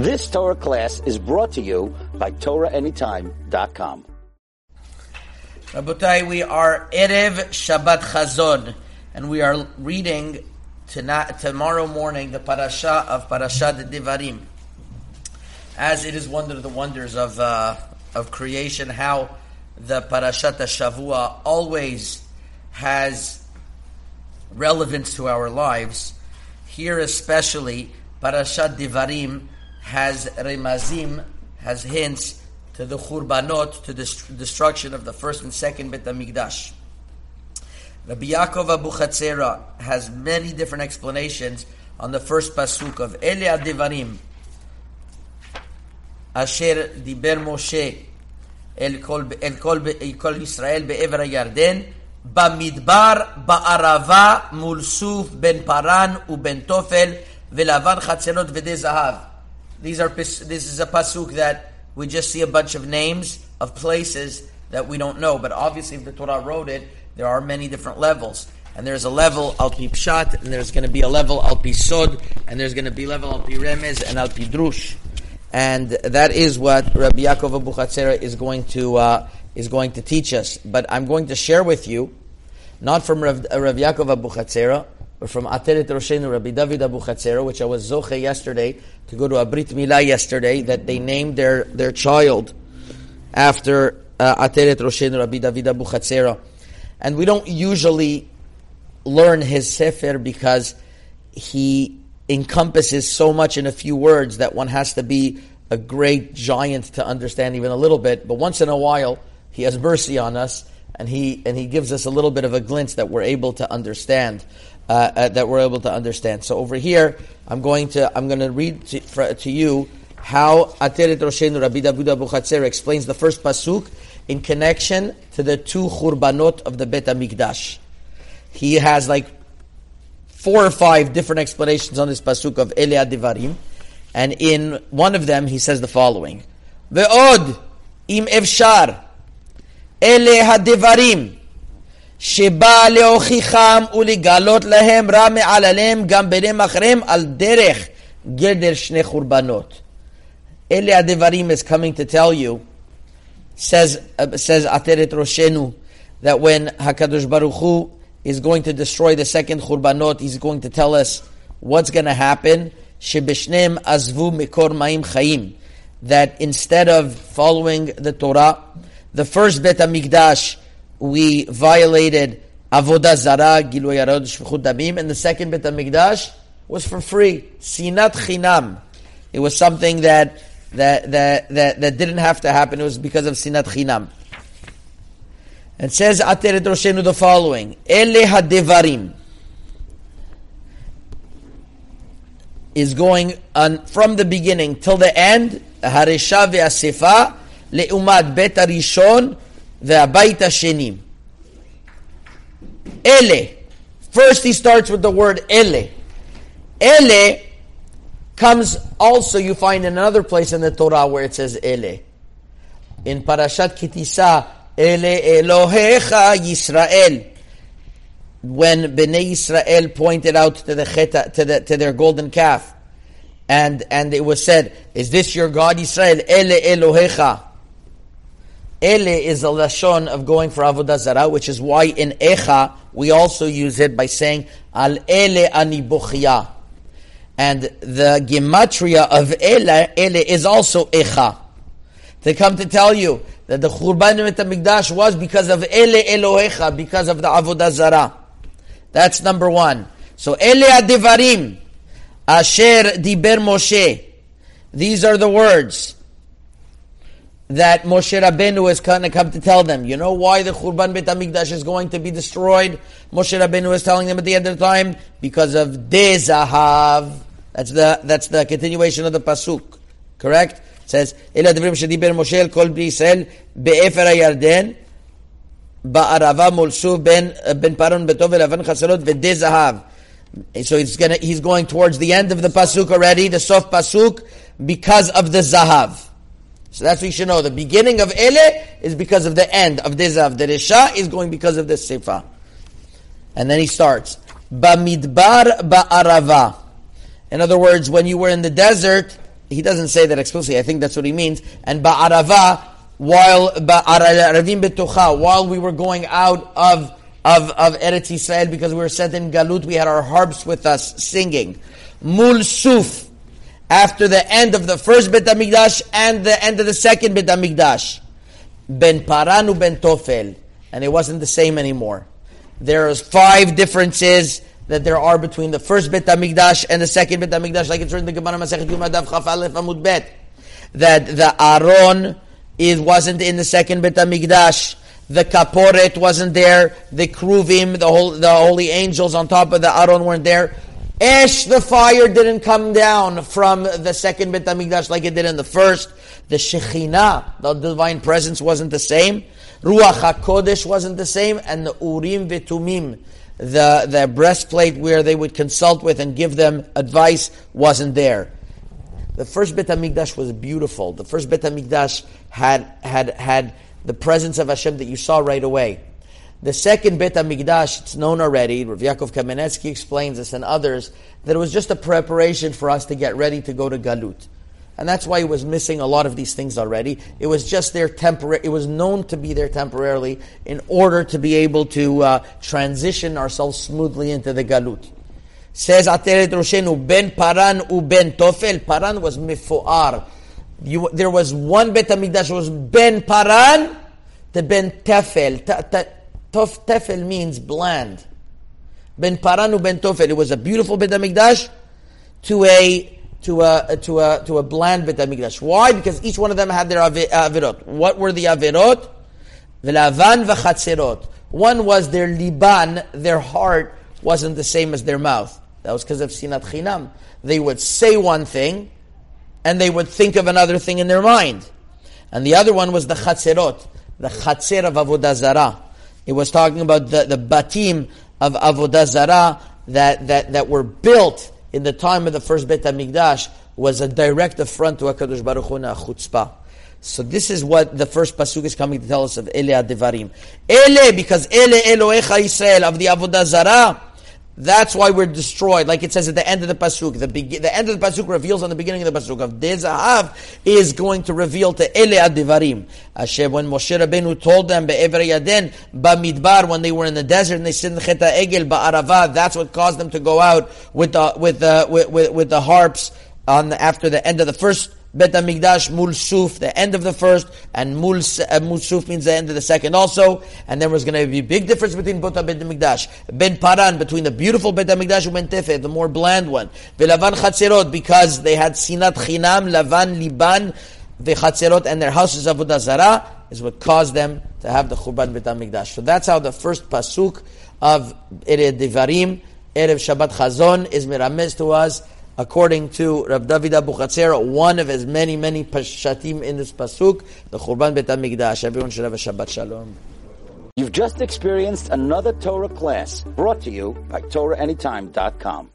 This Torah class is brought to you by TorahAnytime.com. Rabotai, we are Erev Shabbat Chazon, and we are reading tonight, tomorrow morning the parasha of Parashat Devarim. As it is one of the wonders of uh, of creation, how the Parashat Shavua always has relevance to our lives. Here, especially, Parashat Devarim has remazim, has hints to the churbanot, to the destruction of the first and second Bet HaMikdash. Rabbi Yaakov Abu Chatzera has many different explanations on the first pasuk of Eli Devarim, Asher Diber Moshe El Kol El Kol Yisrael Be'Evra Yarden, Bamidbar Ba'arava Mulsuf Ben Paran Uben Tofel Velavan Chatzerot Vede Zahav. These are this is a pasuk that we just see a bunch of names of places that we don't know. But obviously, if the Torah wrote it, there are many different levels. And there's a level al pi pshat, and there's going to be a level al pi sod, and there's going to be level al pi remez and al pi drush. And that is what Rabbi Yaakov Abu Chatzera is going to uh, is going to teach us. But I'm going to share with you, not from Rav, Rav Yaakov Abu But from Ateret Roshenu Rabbi David Abu Chatzera, which I was zoche yesterday to go to a Brit Milah yesterday, that they named their, their child after uh, Ateret Roshenu Rabbi David Abu Chatzera. And we don't usually learn his Sefer because he encompasses so much in a few words that one has to be a great giant to understand even a little bit. But once in a while, he has mercy on us and he and he gives us a little bit of a glimpse that we're able to understand uh, uh, that we're able to understand. So over here, I'm going to I'm going to read to, for, to you how Ateret Roshenu Rabbi David Abu explains the first pasuk in connection to the two churbanot of the Bet Hamikdash. He has like four or five different explanations on this pasuk of Elea Devarim, and in one of them he says the following: Ve'od im efshar ele hadevarim שבא להוכיחם ולגלות להם רע מעלליהם גם ביניהם אחריהם על דרך גדר שני חורבנות. אלה הדברים is coming to tell you, says, uh, says עטרת ראשנו, that when HaKadosh Baruch Hu is going to destroy the second churbanot, he's going to tell us what's going to happen. שבשניהם עזבו מקור מים חיים. That instead of following the Torah, the first Bet HaMikdash we violated Avodah Zara, Gilu Yarod, Damim, and the second Beit HaMikdash was for free. Sinat Chinam. It was something that, that, that, that, that didn't have to happen. It was because of Sinat Chinam. And says Ateret Roshenu the following, Ele HaDevarim is going on from the beginning till the end, Haresha ve'asefa, le'umad bet Arishon, והבית השני. אלה. First he starts with the word ele. Ele comes also, you find in another place in the Torah where it says ele. In Parashat Kitisa, ele Elohecha Yisrael. When Bnei Israel pointed out to the cheta, to, the, to their golden calf, and and it was said, "Is this your God, Israel? Ele Elohecha." Ele is a lashon of going for avodah zarah, which is why in echa we also use it by saying al ele ani buchya. And the gematria of ele, ele is also echa. They come to tell you that the Churban Mikdash was because of ele Elohecha, because of the avodah zarah. That's number one. So ele adivarim, asher diber Moshe. These are the words that Moshe Rabbeinu is going to come to tell them. You know why the Churban Beit HaMikdash is going to be destroyed? Moshe Rabbeinu is telling them at the end of the time because of Dezahav. That's the that's the continuation of the pasuk. Correct? It says, "Ela devrim shediber Moshe kol bnei Yisrael be'efer hayarden ba'arava mulsu ben ben paron betov elavan chasalot v'dezahav." So he's going he's going towards the end of the pasuk already, the soft pasuk, because of the zahav. So that's what you should know. The beginning of Ele is because of the end of Dezav. The Resha is going because of the Sefa. And then he starts. Bamidbar ba'arava. In other words, when you were in the desert, he doesn't say that explicitly. I think that's what he means. And ba'arava, while ba'aravim betucha, while we were going out of of of Eretz Israel because we were sent in Galut, we had our harps with us singing. Mul suf, after the end of the first Bet Hamikdash and the end of the second Bet Hamikdash. Ben Paranu Ben Tofel. And it wasn't the same anymore. There's five differences that there are between the first Bet HaMikdash and the second Bet HaMikdash, like it's written in the Gemara Masechet Yom Chaf Aleph Amud Bet. That the Aron is, wasn't in the second Bet HaMikdash. The Kaporet wasn't there. The Kruvim, the, whole, the holy angels on top of the Aron weren't there. Esh, the fire didn't come down from the second Bet HaMikdash like it did in the first. The Shekhinah, the divine presence wasn't the same. Ruach HaKodesh wasn't the same. And the Urim V'Tumim, the, the breastplate where they would consult with and give them advice wasn't there. The first Bet HaMikdash was beautiful. The first Bet HaMikdash had, had, had the presence of Hashem that you saw right away. The second Bet HaMikdash, it's known already, Rav Yaakov Kamenetsky explains this and others, that it was just a preparation for us to get ready to go to Galut. And that's why it was missing a lot of these things already. It was just there temporary, it was known to be there temporarily in order to be able to uh, transition ourselves smoothly into the Galut. Says Ateret Roshenu, Ben Paran u Ben Tofel. Paran was Mifu'ar. You, there was one Bet HaMikdash was Ben Paran, the Ben Tefel. Tof, tefel means bland. Ben Paranu Ben Tofel. It was a beautiful Bet HaMikdash to a to a to a to a bland Bet HaMikdash. Why? Because each one of them had their avirot. What were the avirot? V'lavan v'chatzerot. One was their liban, their heart wasn't the same as their mouth. That was because of sinat chinam. They would say one thing, and they would think of another thing in their mind. And the other one was the chatzerot, the chatzer of avodah zarah. It was talking about the, the batim of Avodah Zarah that, that, that were built in the time of the first Bet HaMikdash was a direct affront to HaKadosh Baruch Hu chutzpah. So this is what the first pasuk is coming to tell us of Ele Devarim. Ele, because Ele Elohecha Israel, of the Avodah Zarah, that's why we're destroyed. Like it says at the end of the pasuk, the, be- the end of the pasuk reveals on the beginning of the pasuk of Dezahav is going to reveal to Ele Adivarim. Hashem, when Moshe Rabbeinu told them Be'ever Yaden Bamidbar when they were in the desert and they said Cheta Egel Ba'arava, that's what caused them to go out with the with the with, with, with the harps on the, after the end of the first Bet HaMikdash Mul Suf, the end of the first, and Mul, uh, Suf means the end of the second also. And there was going to be a big difference between Bota Bet HaMikdash. Ben Paran, between the beautiful Bet HaMikdash and Ben Tefeh, the more bland one. Velavan Chatzerot, because they had Sinat Chinam, Lavan Liban, the Chatzerot, and their houses of Zara, is what caused them to have the Churban Bet HaMikdash. So that's how the first Pasuk of Erev Devarim, Erev Shabbat Chazon, is miramez to us according to Rav David Abu Chatzera, one of his many, many pashatim in this pasuk, the Churban Bet HaMikdash. Everyone should have a Shabbat Shalom. You've just experienced another Torah class brought to you by TorahAnytime.com.